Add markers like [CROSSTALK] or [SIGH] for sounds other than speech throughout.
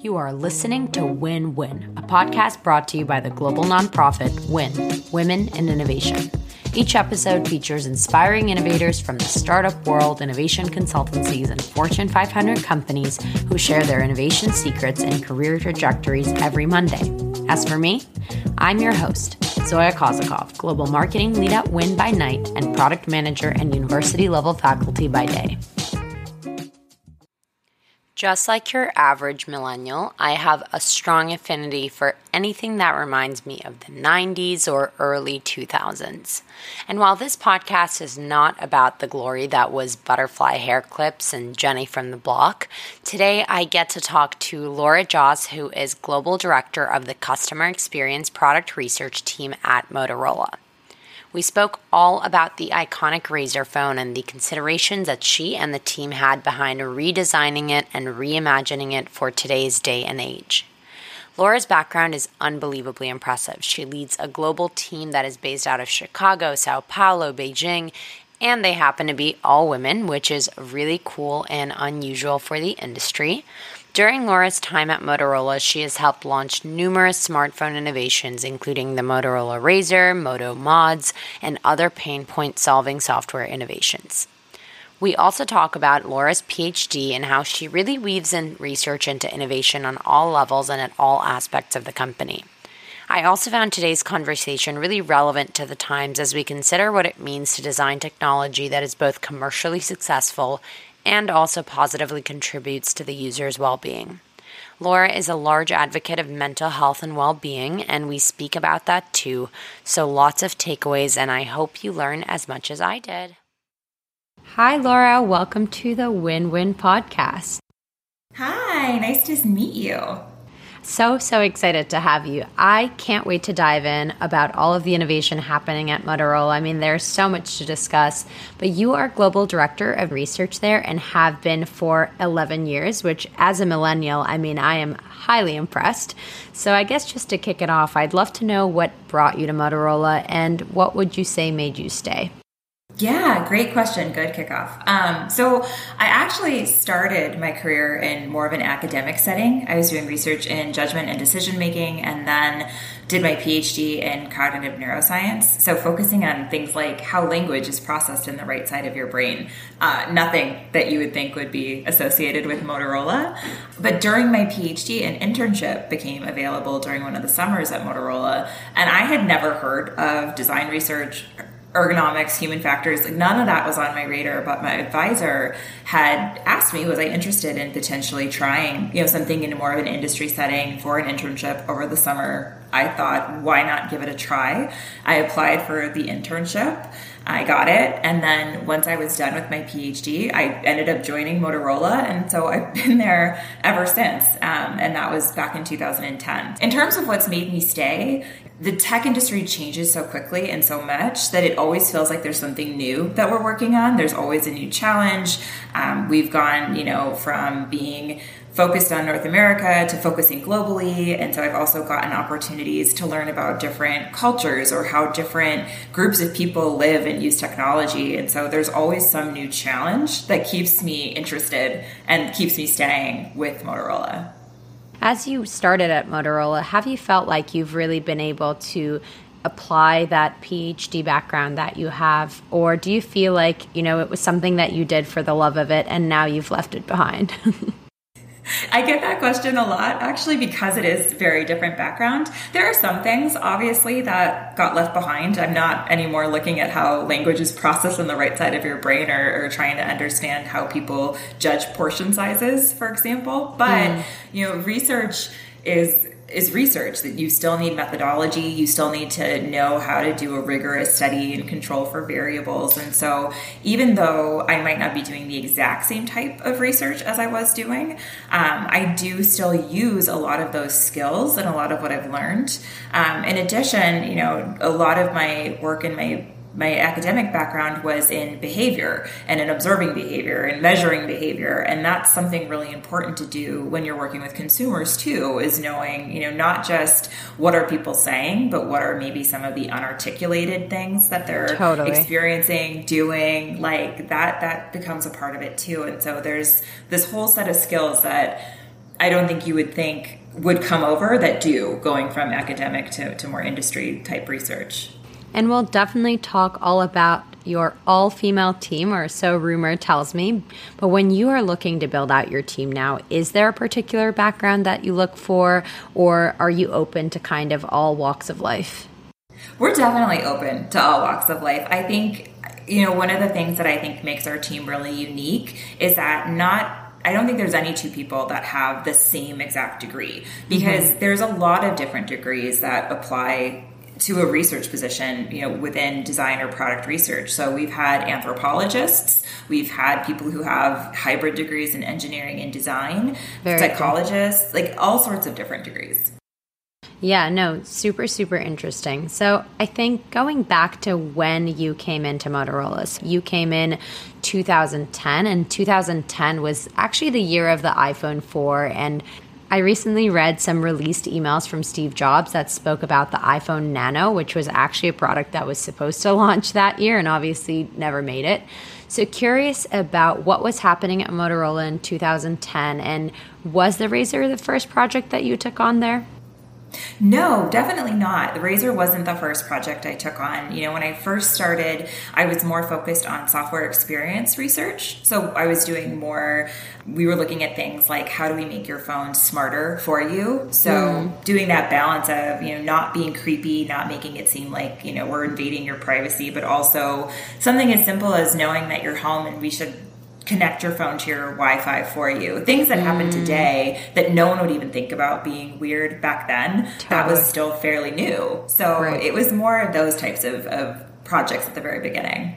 You are listening to Win Win, a podcast brought to you by the global nonprofit WIN, Women in Innovation. Each episode features inspiring innovators from the startup world, innovation consultancies, and Fortune 500 companies who share their innovation secrets and career trajectories every Monday. As for me, I'm your host, Zoya Kozakov, Global Marketing Lead at WIN by night and Product Manager and University level faculty by day. Just like your average millennial, I have a strong affinity for anything that reminds me of the 90s or early 2000s. And while this podcast is not about the glory that was butterfly hair clips and Jenny from the block, today I get to talk to Laura Joss, who is Global Director of the Customer Experience Product Research Team at Motorola. We spoke all about the iconic Razr phone and the considerations that she and the team had behind redesigning it and reimagining it for today's day and age. Laura's background is unbelievably impressive. She leads a global team that is based out of Chicago, Sao Paulo, Beijing, and they happen to be all women, which is really cool and unusual for the industry. During Laura's time at Motorola, she has helped launch numerous smartphone innovations, including the Motorola Razr, Moto Mods, and other pain point solving software innovations. We also talk about Laura's PhD and how she really weaves in research into innovation on all levels and at all aspects of the company. I also found today's conversation really relevant to the times as we consider what it means to design technology that is both commercially successful and also positively contributes to the user's well being. Laura is a large advocate of mental health and well being, and we speak about that too. So, lots of takeaways, and I hope you learn as much as I did. Hi, Laura. Welcome to the Win Win podcast. Hi, nice to meet you. So, so excited to have you. I can't wait to dive in about all of the innovation happening at Motorola. I mean, there's so much to discuss, but you are global director of research there and have been for 11 years, which as a millennial, I mean, I am highly impressed. So, I guess just to kick it off, I'd love to know what brought you to Motorola and what would you say made you stay? Yeah, great question. Good kickoff. Um, so, I actually started my career in more of an academic setting. I was doing research in judgment and decision making, and then did my PhD in cognitive neuroscience. So, focusing on things like how language is processed in the right side of your brain. Uh, nothing that you would think would be associated with Motorola. But during my PhD, an internship became available during one of the summers at Motorola, and I had never heard of design research ergonomics, human factors, like none of that was on my radar. But my advisor had asked me, was I interested in potentially trying, you know, something in more of an industry setting for an internship over the summer? I thought, why not give it a try? I applied for the internship. I got it. And then once I was done with my PhD, I ended up joining Motorola. And so I've [LAUGHS] been there ever since. Um, and that was back in 2010. In terms of what's made me stay, the tech industry changes so quickly and so much that it always feels like there's something new that we're working on. There's always a new challenge. Um, we've gone, you know, from being focused on North America to focusing globally. And so I've also gotten opportunities to learn about different cultures or how different groups of people live and use technology. And so there's always some new challenge that keeps me interested and keeps me staying with Motorola. As you started at Motorola, have you felt like you've really been able to apply that PhD background that you have? Or do you feel like, you know, it was something that you did for the love of it and now you've left it behind? [LAUGHS] I get that question a lot actually because it is very different background. There are some things obviously that got left behind. I'm not anymore looking at how language is processed on the right side of your brain or, or trying to understand how people judge portion sizes, for example. But, mm. you know, research is is research that you still need methodology you still need to know how to do a rigorous study and control for variables. And so even though i might not be doing the exact same type of research as i was doing um, i do still use a lot of those skills and a lot of what i've learned. Um, in addition you know a lot of my work in my my academic background was in behavior and in observing behavior and measuring behavior and that's something really important to do when you're working with consumers too is knowing you know not just what are people saying but what are maybe some of the unarticulated things that they're totally. experiencing doing like that that becomes a part of it too and so there's this whole set of skills that I don't think you would think would come over that do going from academic to, to more industry type research. And we'll definitely talk all about your all female team, or so rumor tells me. But when you are looking to build out your team now, is there a particular background that you look for, or are you open to kind of all walks of life? We're definitely open to all walks of life. I think, you know, one of the things that I think makes our team really unique is that not I don't think there's any two people that have the same exact degree because mm-hmm. there's a lot of different degrees that apply to a research position, you know, within design or product research. So we've had anthropologists, we've had people who have hybrid degrees in engineering and design, Very psychologists, cool. like all sorts of different degrees. Yeah, no, super, super interesting. So I think going back to when you came into Motorola, you came in 2010, and 2010 was actually the year of the iPhone 4. And I recently read some released emails from Steve Jobs that spoke about the iPhone Nano, which was actually a product that was supposed to [LAUGHS] launch that year and obviously never made it. So, curious about what was happening at Motorola in 2010, and was the Razr the first project that you took on there? No, definitely not. The Razr wasn't the first project I took on. You know, when I first started, I was more focused on software experience research. So I was doing more, we were looking at things like how do we make your phone smarter for you? So mm. doing that balance of, you know, not being creepy, not making it seem like, you know, we're invading your privacy, but also something as simple as knowing that you're home and we should connect your phone to your Wi-Fi for you. Things that happen mm. today that no one would even think about being weird back then. Totally. That was still fairly new. So right. it was more of those types of, of projects at the very beginning.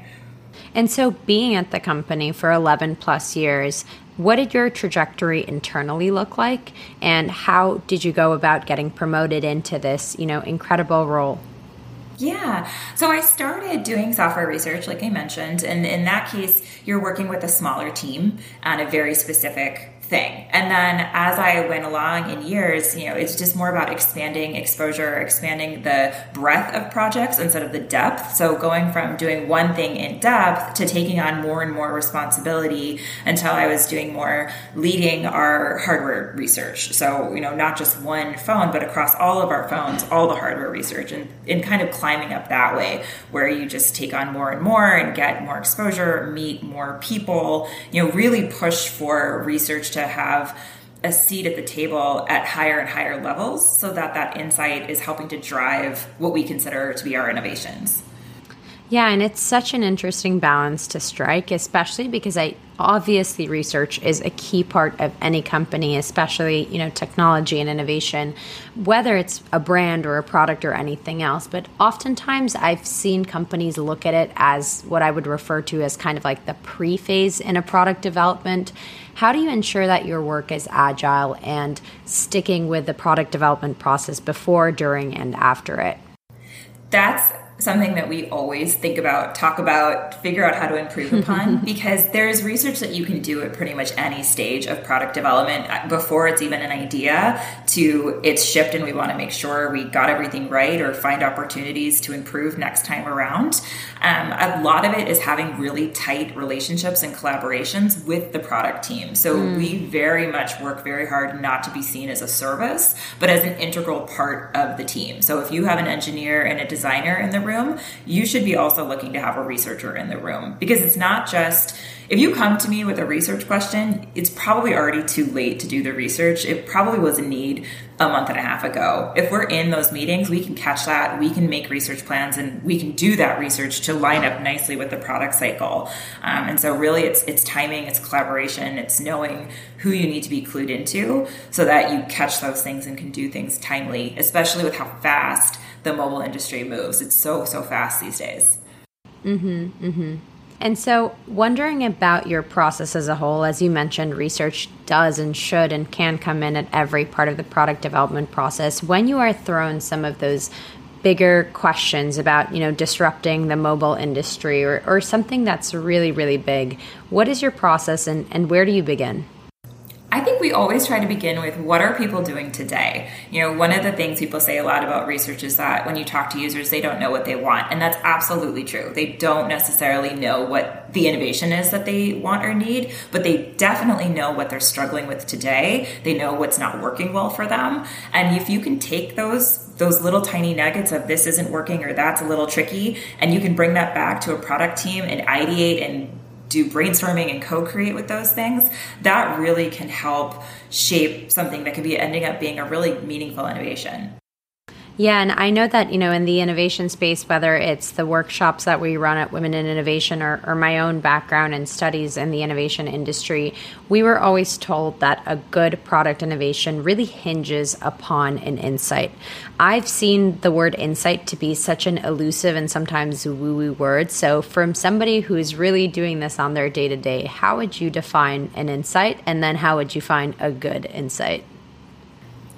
And so, being at the company for 11 plus years, what did your trajectory internally look like? And how did you go about getting promoted into this, you know, incredible role? Yeah. So I started doing software research, like I mentioned, and in that case, you're working with a smaller team on a very specific thing. And then as I went along in years, you know, it's just more about expanding exposure, expanding the breadth of projects instead of the depth. So going from doing one thing in depth to taking on more and more responsibility until I was doing more leading our hardware research. So, you know, not just one phone, but across all of our phones, all the hardware research and, and kind of climbing up that way where you just take on more and more and get more exposure, meet more people, you know, really push for research to to have a seat at the table at higher and higher levels so that that insight is helping to drive what we consider to be our innovations. Yeah, and it's such an interesting balance to strike, especially because I obviously research is a key part of any company, especially, you know, technology and innovation, whether it's a brand or a product or anything else. But oftentimes I've seen companies look at it as what I would refer to as kind of like the pre phase in a product development. How do you ensure that your work is agile and sticking with the product development process before, during, and after it? That's something that we always think about, talk about, figure out how to improve upon [LAUGHS] because there's research that you can do at pretty much any stage of product development uh, before it's even an idea to it's shipped and we want to make sure we got everything right or find opportunities to improve next time around. Um, a lot of it is having really tight relationships and collaborations with the product team. So mm. we very much work very hard not to be seen as a service, but as an integral part of the team. So if you have an engineer and a designer in the room, room, you should be also looking to have a researcher in the room because it's not just if you come to me with a research question, it's probably already too late to do the research. It probably was a need a month and a half ago. If we're in those meetings, we can catch that, we can make research plans, and we can do that research to line up nicely with the product cycle. Um, and so, really, it's it's timing, it's collaboration, it's knowing who you need to be clued into so that you catch those things and can do things timely, especially with how fast the mobile industry moves. It's so so fast these days. Mm-hmm. Mm-hmm. And so, wondering about your process as a whole, as you mentioned, research does and should and can come in at every part of the product development process. When you are thrown some of those bigger questions about, you know, disrupting the mobile industry or, or something that's really, really big, what is your process and, and where do you begin? I think we always try to begin with what are people doing today? You know, one of the things people say a lot about research is that when you talk to users, they don't know what they want. And that's absolutely true. They don't necessarily know what the innovation is that they want or need, but they definitely know what they're struggling with today. They know what's not working well for them. And if you can take those those little tiny nuggets of this isn't working or that's a little tricky and you can bring that back to a product team and ideate and do brainstorming and co-create with those things that really can help shape something that could be ending up being a really meaningful innovation yeah, and I know that, you know, in the innovation space, whether it's the workshops that we run at Women in Innovation or, or, my own background and studies in the innovation industry, we were always told that a good product innovation really hinges upon an insight. I've seen the word insight to be such an elusive and sometimes woo woo word. So, from somebody who's really doing this on their day to day, how would you define an insight? And then how would you find a good insight?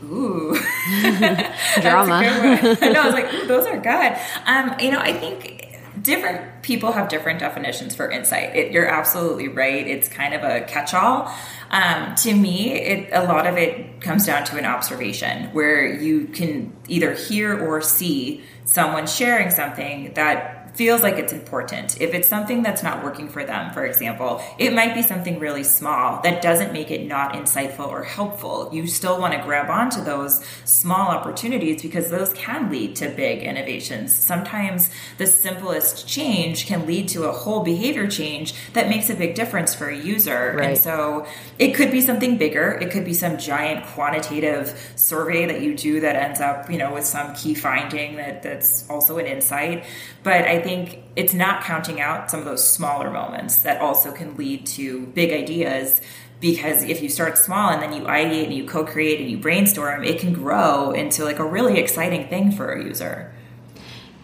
Ooh, [LAUGHS] drama. [LAUGHS] no, I was like, Ooh, those are good. Um, you know, I think different people have different definitions for insight. It, you're absolutely right. It's kind of a catch-all. Um, to me, it, a lot of it comes down to an observation where you can either hear or see someone sharing something that feels like it's important. If it's something that's not working for them, for example, it might be something really small that doesn't make it not insightful or helpful. You still want to grab onto those small opportunities because those can lead to big innovations. Sometimes the simplest change can lead to a whole behavior change that makes a big difference for a user. Right. And so it could be something bigger. It could be some giant quantitative survey that you do that ends up, you know, with some key finding that, that's also an insight. But I think it's not counting out some of those smaller moments that also can lead to big ideas because if you start small and then you ideate and you co-create and you brainstorm it can grow into like a really exciting thing for a user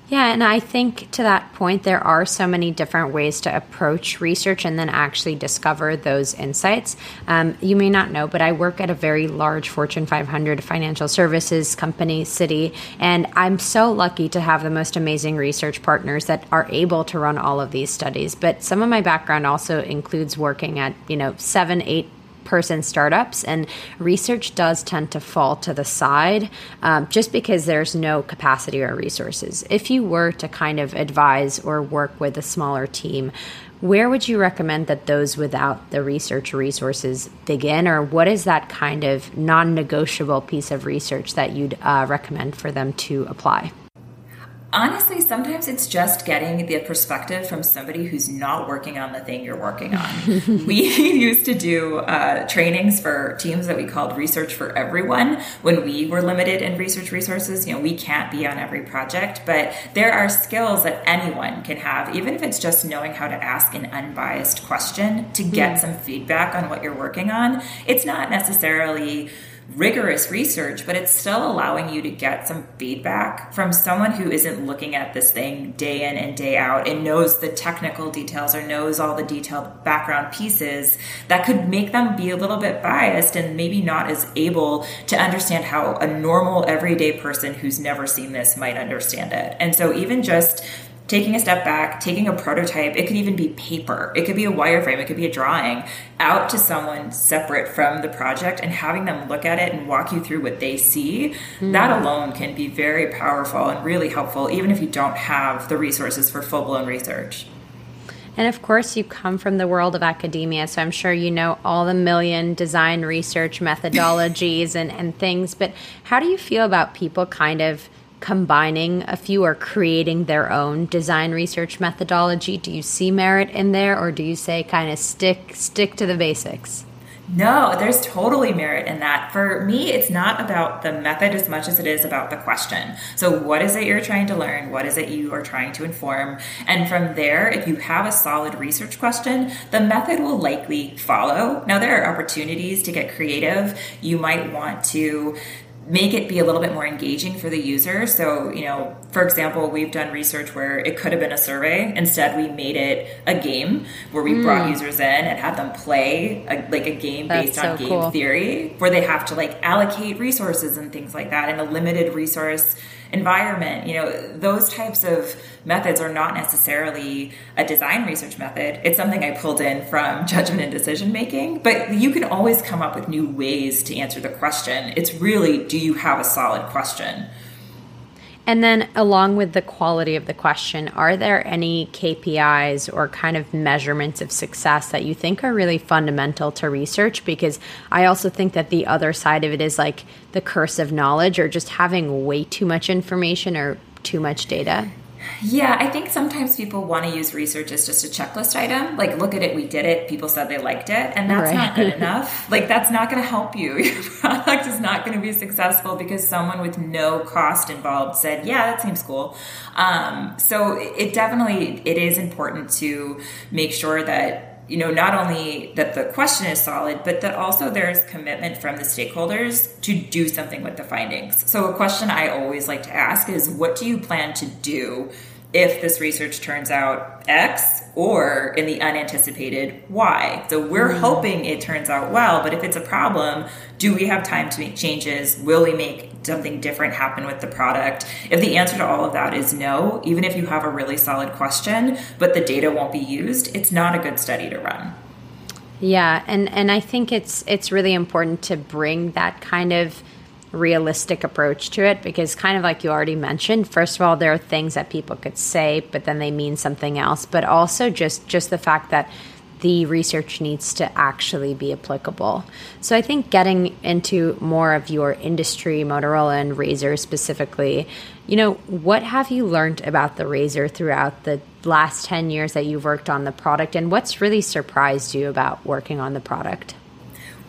yeah, and I think to that point, there are so many different ways to approach research and then actually discover those insights. Um, you may not know, but I work at a very large Fortune 500 financial services company, Citi, and I'm so lucky to have the most amazing research partners that are able to run all of these studies. But some of my background also includes working at, you know, seven, eight person startups, and research does tend to fall to the side um, just because there's no capacity or resources. If you were to kind of advise or work with a smaller team, where would you recommend that those without the research resources begin, or what is that kind of non negotiable piece of research that you'd uh, recommend for them to apply? Honestly, sometimes it's just getting the perspective from somebody who's not working on the thing you're working on. [LAUGHS] we [LAUGHS] used to do uh, trainings for teams that we called Research for Everyone when we were limited in research resources. You know, we can't be on every project, but there are skills that anyone can have, even if it's just knowing how to ask an unbiased question to get mm. some feedback on what you're working on. It's not necessarily rigorous research, but it's still allowing you to get some feedback from someone who isn't looking at this thing day in and day out and knows the technical details or knows all the detailed background pieces that could make them be a little bit biased and maybe not as able to understand how a normal everyday person who's never seen this might understand it. And so even just taking a step back, taking a prototype, it could even be paper, it could be a wireframe, it could be a drawing, out to someone separate from the project and having them look at it and walk you through what they see, mm. that alone can be very powerful and really helpful, even if you don't have the resources for full blown research. And of course, you come from the world of academia, so I'm sure you know all the million design research [LAUGHS] methodologies and, and things. But how do you feel about people kind of combining a few or creating their own design research methodology? Do you see merit in there or do you say kind of stick stick to the basics? No, there's totally merit in that. For me, it's not about the method as much as it is about the question. So, what is it you're trying to learn? What is it you are trying to inform? And from there, if you have a solid research question, the method will likely follow. Now, there are opportunities to get creative. You might want to make it be a little bit more engaging for the user. So, you know, for example, we've done research where it could have been a survey. Instead, we made it a game where we mm. brought users in and had them play a, like a game That's based on game cool. theory where they have to like allocate resources and things like that in a limited resource environment. You know, those types of methods are not necessarily a design research method. It's something I pulled in from [LAUGHS] judgment and decision making, but you can always come up with new ways to answer the question. It's really, do you have a solid question? And then, along with the quality of the question, are there any KPIs or kind of measurements of success that you think are really fundamental to research? Because I also think that the other side of it is like the curse of knowledge or just having way too much information or too much data. Yeah, I think sometimes people want to use research as just a checklist item. Like, look at it, we did it, people said they liked it, and that's right. not good [LAUGHS] enough. Like, that's not going to help you. [LAUGHS] Your product is not going to be successful because someone with no cost involved said, yeah, that seems cool. Um, so it definitely, it is important to make sure that you know, not only that the question is solid, but that also there's commitment from the stakeholders to do something with the findings. So, a question I always like to ask is what do you plan to do if this research turns out X or in the unanticipated Y. So we're mm. hoping it turns out well, but if it's a problem, do we have time to make changes? Will we make something different happen with the product? If the answer to all of that is no, even if you have a really solid question, but the data won't be used, it's not a good study to run. Yeah, and and I think it's it's really important to bring that kind of realistic approach to it because kind of like you already mentioned first of all there are things that people could say but then they mean something else but also just just the fact that the research needs to actually be applicable. So I think getting into more of your industry, Motorola and Razr specifically, you know, what have you learned about the Razr throughout the last 10 years that you've worked on the product and what's really surprised you about working on the product?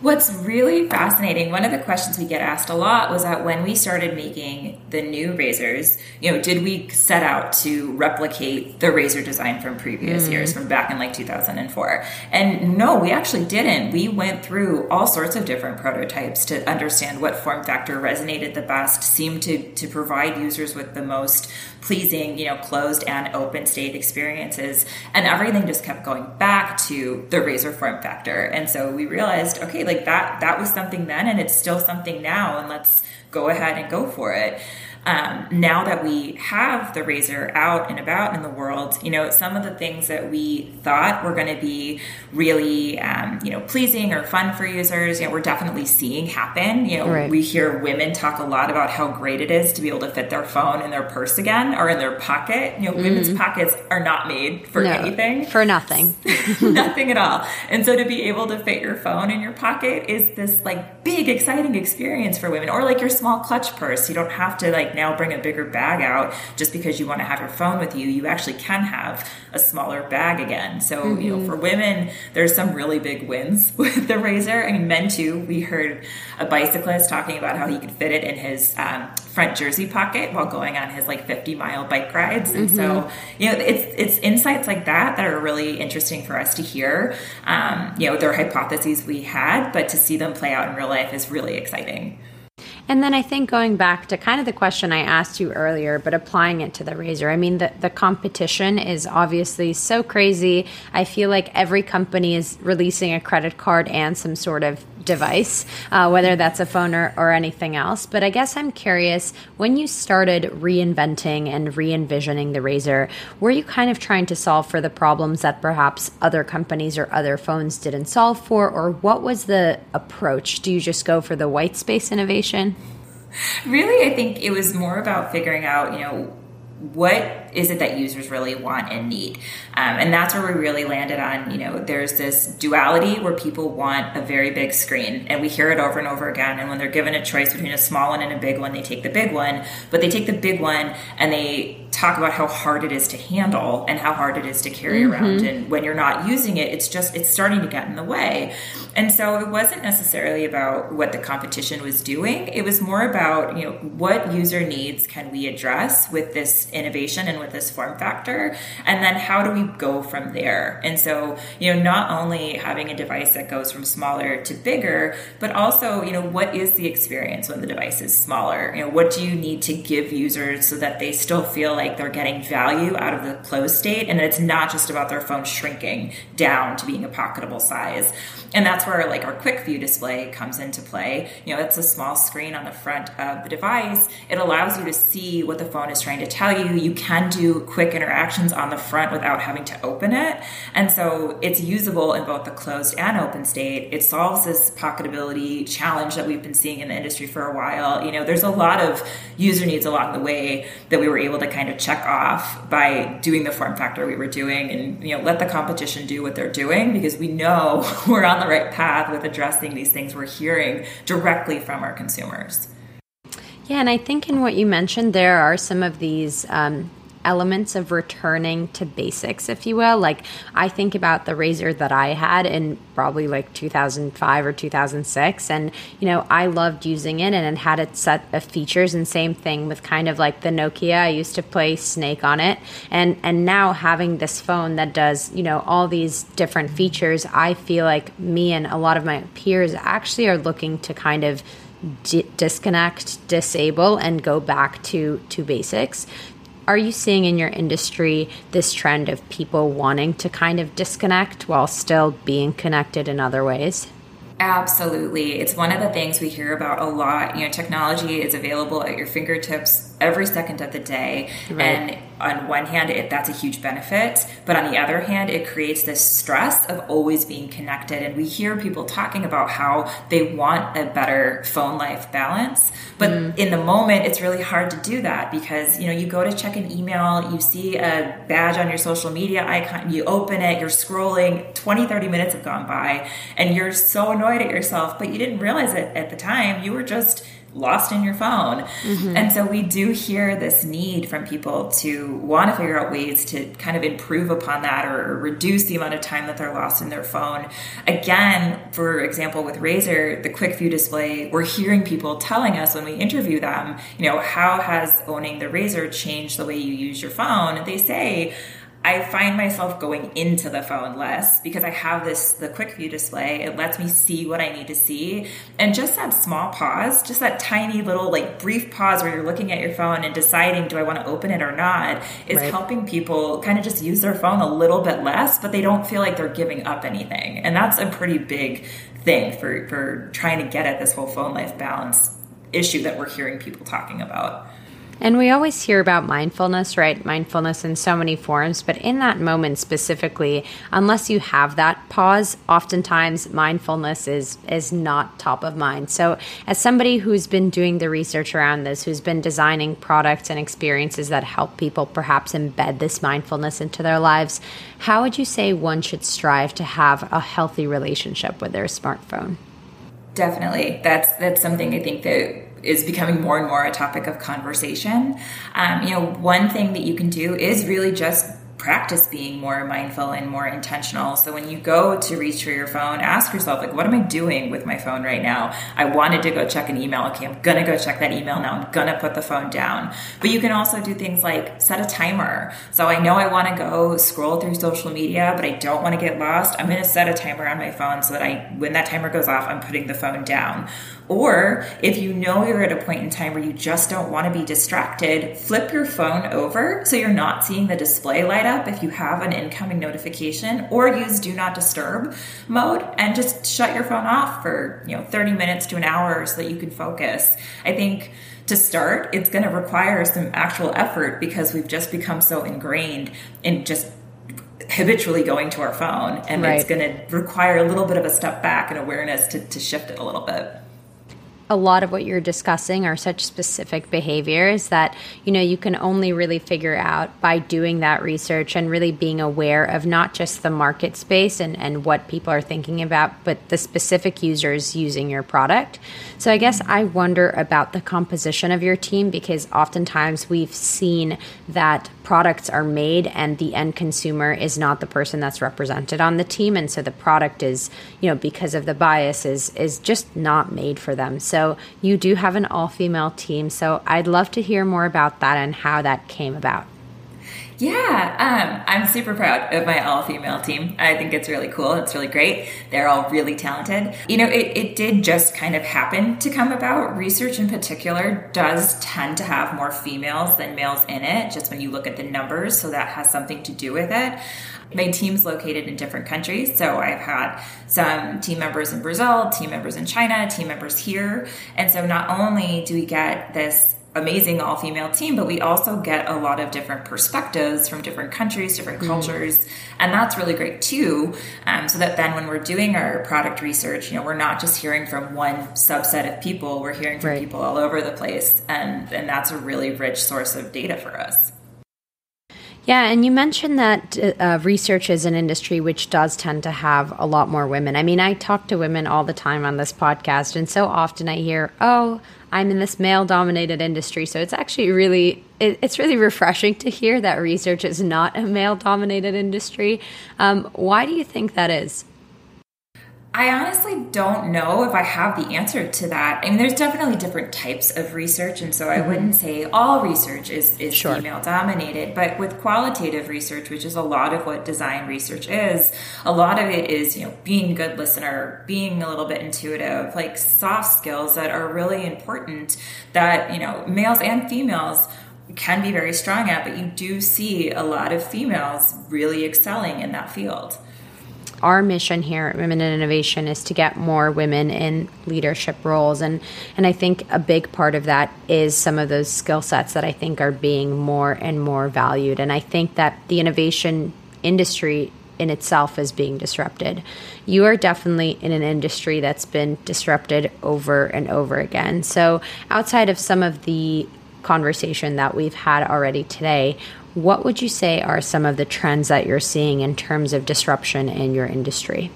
What's really fascinating, one of the questions we get asked a lot was that when we started making the new Razrs, you know, did we set out to replicate the Razr design from previous mm. years, from back in like 2004? And no, we actually didn't. We went through all sorts of different prototypes to understand what form factor resonated the best, seemed to, to provide users with the most pleasing, you know, closed and open state experiences. And everything just kept going back to the Razr form factor. And so we realized, okay, like that, that was something then and it's still something now. And let's go ahead and go for it um, now that we have the Razr out and about in the world, you know, some of the things that we thought were going to be really, um, you know, pleasing or fun for users, you know, we're definitely seeing happen. You know, right. we hear women talk a lot about how great it is to be able to fit their phone in their purse again or in their pocket. You know, mm-hmm. women's pockets are not made for no, anything. For nothing. [LAUGHS] nothing at all. And so to be able to fit your phone in your pocket is this like big, exciting experience for women or like your small clutch purse. You don't have to like like now bring a bigger bag out just because you want to have your phone with you. You actually can have a smaller bag again. So, mm-hmm. you know, mm-hmm. for women, there's some really big wins [LAUGHS] with the Razr I mean, men too. We heard a bicyclist talking about how he could fit it in his um, front jersey pocket while going on his like 50 mile bike rides. And mm-hmm. so, you know, it's it's insights like that that are really interesting for us to hear. Um, you know, they're hypotheses we had, but to see them play out in real life is really exciting. And then I think going back to kind of the question I asked you earlier, but applying it to the Razr, I mean, the, the competition is obviously so crazy. I feel like every company is releasing a credit card and some sort of device, uh, whether that's a phone or, or anything else. But I guess I'm curious when you started reinventing and re envisioning the Razr, were you kind of trying to solve for the problems that perhaps other companies or other phones didn't solve for? Or what was the approach? Do you just go for the white space innovation? Really, I think it was more about figuring out, you know, what is it that users really want and need? Um, and that's where we really landed on, you know, there's this duality where people want a very big screen, and we hear it over and over again. And when they're given a choice between a small one and a big one, they take the big one, but they take the big one and they talk about how hard it is to handle and how hard it is to carry mm-hmm. around. And when you're not using it, it's just, it's starting to get in the way. And so it wasn't necessarily about what the competition was doing. It was more about, you know, what user needs can we address with this innovation and with this form factor? And then how do we go from there? And so, you know, not only having a device that goes from smaller to bigger, but also, you know, what is the experience when the device is smaller? You know, what do you need to give users so that they still feel like like they're getting value out of the closed state and it's not just about their phone shrinking down to being a pocketable size. And that's where like our quick view display comes into play. You know, it's a small screen on the front of the device. It allows you to see what the phone is trying to tell you. You can do quick interactions on the front without having to open it. And so it's usable in both the closed and open state. It solves this pocketability challenge that we've been seeing in the industry for a while. You know, there's a lot of user needs along the way that we were able to kind of check off by doing the form factor we were doing and, you know, let the competition do what they're doing because we know [LAUGHS] we're on the right path with addressing these things we're hearing directly from our consumers. Yeah, and I think in what you mentioned, there are some of these um, elements of returning to basics, if you will. Like I think about the Razr that I had in probably like 2005 or 2006, and you know I loved using it and it had its set of features. And same thing with kind of like the Nokia. I used to play Snake on it, and and now having this phone that does you know all these different features, I feel like me and a lot of my peers actually are looking to kind of disconnect, disable, and go back to to basics are you seeing in your industry this trend of people wanting to kind of disconnect while still being connected in other ways? Absolutely. It's one of the things we hear about a lot. You know, technology is available at your fingertips every second of the day. Right. And on one hand, it, that's a huge benefit. But on the other hand, it creates this stress of always being connected. And we hear people talking about how they want a better phone life balance. But mm. in the moment, it's really hard to do that because, you know, you go to check an email, you see a badge on your social media icon, you open it, you're scrolling, 20, 30 minutes have gone by, and you're so annoyed at yourself, but you didn't realize it at the time. You were just lost in your phone. Mm-hmm. And so we do hear this need from people to want to figure out ways to kind of improve upon that or reduce the amount of time that they're lost in their phone. Again, for example, with Razr, the quick view display, we're hearing people telling us when we interview them, you know, how has owning the Razr changed the way you use your phone? And they say, I find myself going into the phone less because I have this the quick view display. It lets me see what I need to see. And just that small pause, just that tiny little like brief pause where you're looking at your phone and deciding do I want to open it or not is right. helping people kind of just use their phone a little bit less, but they don't feel like they're giving up anything. And that's a pretty big thing for for trying to get at this whole phone life balance issue that we're hearing people talking about. And we always hear about mindfulness, right? Mindfulness in so many forms, but in that moment specifically, unless you have that pause, oftentimes mindfulness is is not top of mind. So, as somebody who's been doing the research around this, who's been designing products and experiences that help people perhaps embed this mindfulness into their lives, how would you say one should strive to have a healthy relationship with their smartphone? Definitely. That's that's something I think that is becoming more and more a topic of conversation. Um, you know, one thing that you can do is really just practice being more mindful and more intentional. So when you go to reach for your phone, ask yourself, like, what am I doing with my phone right now? I wanted to go check an email. Okay, I'm gonna go check that email now. I'm gonna put the phone down. But you can also do things like set a timer. So I know I wanna go scroll through social media, but I don't wanna get lost. I'm gonna set a timer on my phone so that I, when that timer goes off, I'm putting the phone down. Or if you know you're at a point in time where you just don't want to be distracted, flip your phone over so you're not seeing the display light up if you have an incoming notification, or use do not disturb mode and just shut your phone off for, you know, 30 minutes to an hour so that you can focus. I think to start, it's going to require some actual effort because we've just become so ingrained in just habitually going to our phone and right. it's going to require a little bit of a step back and awareness to, to shift it a little bit a lot of what you're discussing are such specific behaviors that you know you can only really figure out by doing that research and really being aware of not just the market space and, and what people are thinking about but the specific users using your product. So i guess i wonder about the composition of your team because oftentimes we've seen that products are made and the end consumer is not the person that's represented on the team and so the product is you know because of the bias is is just not made for them so you do have an all female team. So I'd love to hear more about that and how that came about. Yeah, um, I'm super proud of my all female team. I think it's really cool. It's really great. They're all really talented. You know, it, it did just kind of happen to come about. Research in particular does tend to have more females than males in it, just when you look at the numbers. So that has something to do with it. My team's located in different countries. So I've had some team members in Brazil, team members in China, team members here. And so not only do we get this amazing all female team, but we also get a lot of different perspectives from different countries, different mm. cultures, and that's really great too. Um, so that then when we're doing our product research, you know, we're not just hearing from one subset of people, we're hearing from right. people all over the place, and and that's a really rich source of data for us. Yeah, and you mentioned that uh, research is an industry which does tend to have a lot more women. I mean, I talk to women all the time on this podcast, and so often I hear, "Oh, I'm in this male-dominated industry." So it's actually really it, it's really refreshing to hear that research is not a male-dominated industry. Um, why do you think that is? I honestly don't know if I have the answer to that. I mean, there's definitely different types of research, and so I mm-hmm. wouldn't say all research is, is sure. female dominated. But with qualitative research, which is a lot of what design research is, a lot of it is, you know, being a good listener, being a little bit intuitive, like soft skills that are really important that, you know, males and females can be very strong at, but you do see a lot of females really excelling in that field our mission here at Women in Innovation is to get more women in leadership roles, and and I think a big part of that is some of those skill sets that I think are being more and more valued, and I think that the innovation industry in itself is being disrupted. You are definitely in an industry that's been disrupted over and over again. So, outside of some of the conversation that we've had already today, what would you say are some of the trends that you're seeing in terms of disruption in your industry?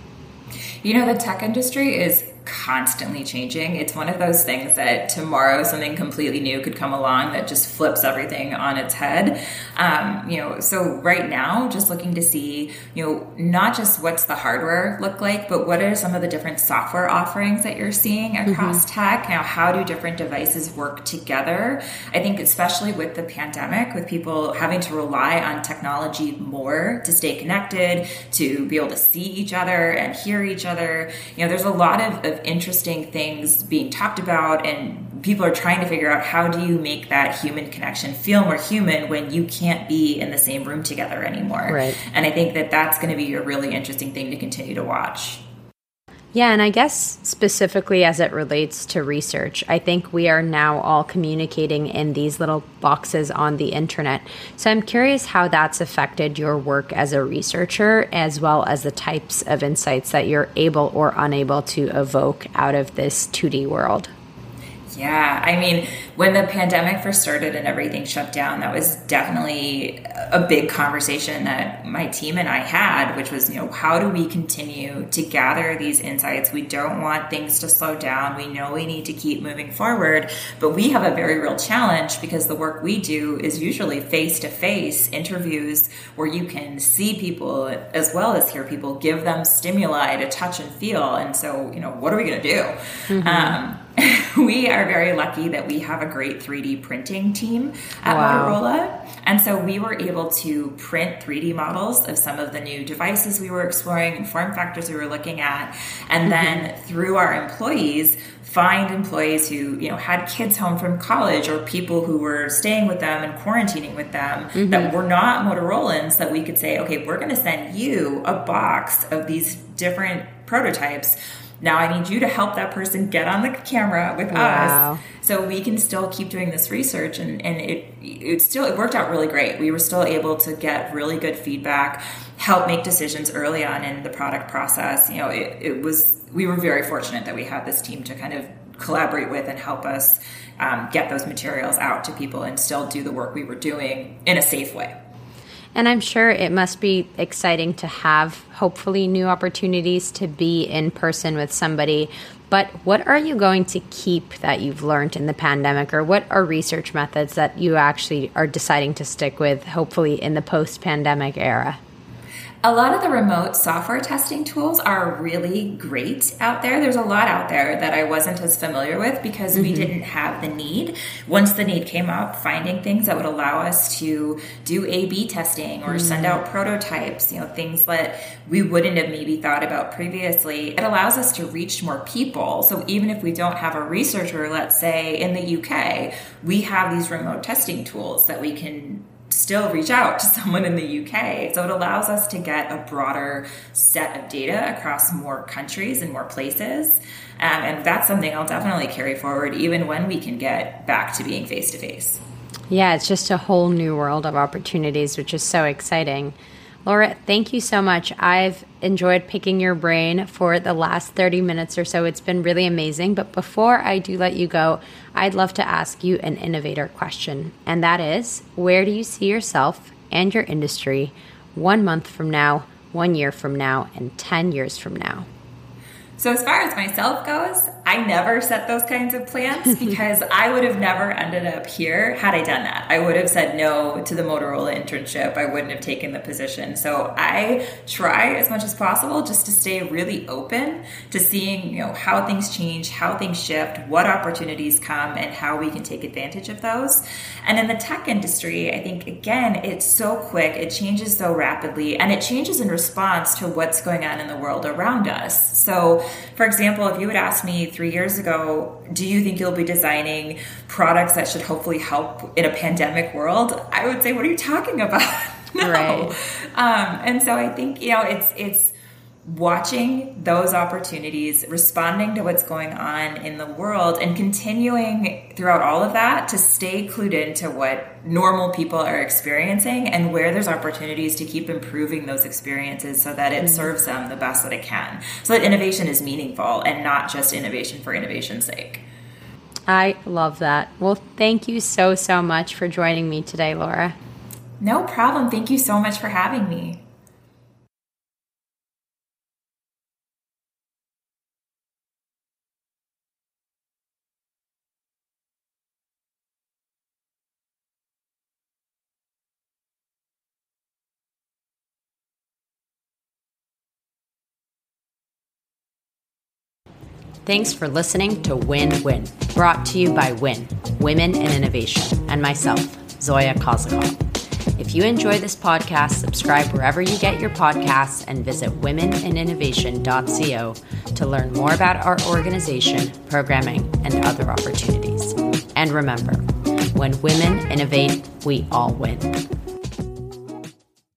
You know, the tech industry is constantly changing. It's one of those things that tomorrow something completely new could come along that just flips everything on its head. Um, you know, so right now, just looking to see, you know, not just what's the hardware look like, but what are some of the different software offerings that you're seeing across mm-hmm. tech? Now, how do different devices work together? I think, especially with the pandemic, with people having to rely on technology more to stay connected, to be able to see each other and hear each other, you know, there's a lot of, of of interesting things being talked about and people are trying to figure out how do you make that human connection feel more human when you can't be in the same room together anymore. Right. And i think that that's going to be a really interesting thing to continue to watch yeah, and I guess specifically as it relates to research, I think we are now all communicating in these little boxes on the internet. So I'm curious how that's affected your work as a researcher, as well as the types of insights that you're able or unable to evoke out of this 2D world. Yeah, I mean, when the pandemic first started and everything shut down, that was definitely a big conversation that my team and I had, which was, you know, how do we continue to gather these insights? We don't want things to slow down. We know we need to keep moving forward, but we have a very real challenge because the work we do is usually face to face interviews where you can see people as well as hear people, give them stimuli to touch and feel. And so, you know, what are we going to do? Mm-hmm. Um, [LAUGHS] we are very lucky that we have a great 3D printing team at wow. Motorola. And so we were able to print 3D models of some of the new devices we were exploring and form factors we were looking at. And mm-hmm. then through our employees, find employees who you know had kids home from college or people who were staying with them and quarantining with them mm-hmm. that were not Motorolans that we could say, okay, we're going to send you a box of these different prototypes now I need you to help that person get on the camera with wow. us so we can still keep doing this research and, and it it still it worked out really great. We were still able to get really good feedback, help make decisions early on in the product process. You know, it, it was we were very fortunate that we had this team to kind of collaborate with and help us um, get those materials out to people and still do the work we were doing in a safe way. And I'm sure it must be exciting to have, hopefully, new opportunities to be in person with somebody. But what are you going to keep that you've learned in the pandemic, or what are research methods that you actually are deciding to stick with, hopefully, in the post pandemic era? A lot of the remote software testing tools are really great out there. There's a lot out there that I wasn't as familiar with because mm-hmm. we didn't have the need. Once the need came up, finding things that would allow us to do A B testing or mm-hmm. send out prototypes, you know, things that we wouldn't have maybe thought about previously, it allows us to reach more people. So even if we don't have a researcher, let's say in the UK, we have these remote testing tools that we can still reach out to someone in the UK. So it allows us to get a broader set of data across more countries and more places. Um, and that's something I'll definitely carry forward even when we can get back to being face to face. Yeah, it's just a whole new world of opportunities, which is so exciting. Laura, thank you so much. I've enjoyed picking your brain for the last 30 minutes or so. It's been really amazing. But before I do let you go, I'd love to ask you an innovator question. And that is where do you see yourself and your industry one month from now, one year from now, and 10 years from now? So, as far as myself goes, I never set those kinds of plans [LAUGHS] because I would have never ended up here had I done that. I would have said no to the Motorola internship. I wouldn't have taken the position. So, I try as much as possible just to stay really open to seeing, you know, how things change, how things shift, what opportunities come, and how we can take advantage of those. And in the tech industry, I think again, it's so quick, it changes so rapidly, and it changes in response to what's going on in the world around us. So, for example, if you would ask me three years ago, do you think you'll be designing products that should hopefully help in a pandemic world? I would say, what are you talking about? [LAUGHS] no. Right. Um, and so I think, you know, it's, it's, watching those opportunities, responding to what's going on in the world, and continuing throughout all of that to stay clued into what normal people are experiencing and where there's opportunities to keep improving those experiences so that it mm-hmm. serves them the best that it can. So that innovation is meaningful and not just innovation for innovation's sake. I love that. Well, thank you so, so much for joining me today, Laura. No problem. Thank you so much for having me. Thanks for listening to Win Win, brought to you by Win, Women in Innovation, and myself, Zoya Kozakov. If you enjoy this podcast, subscribe wherever you get your podcasts and visit womeninnovation.co to learn more about our organization, programming, and other opportunities. And remember, when women innovate, we all win.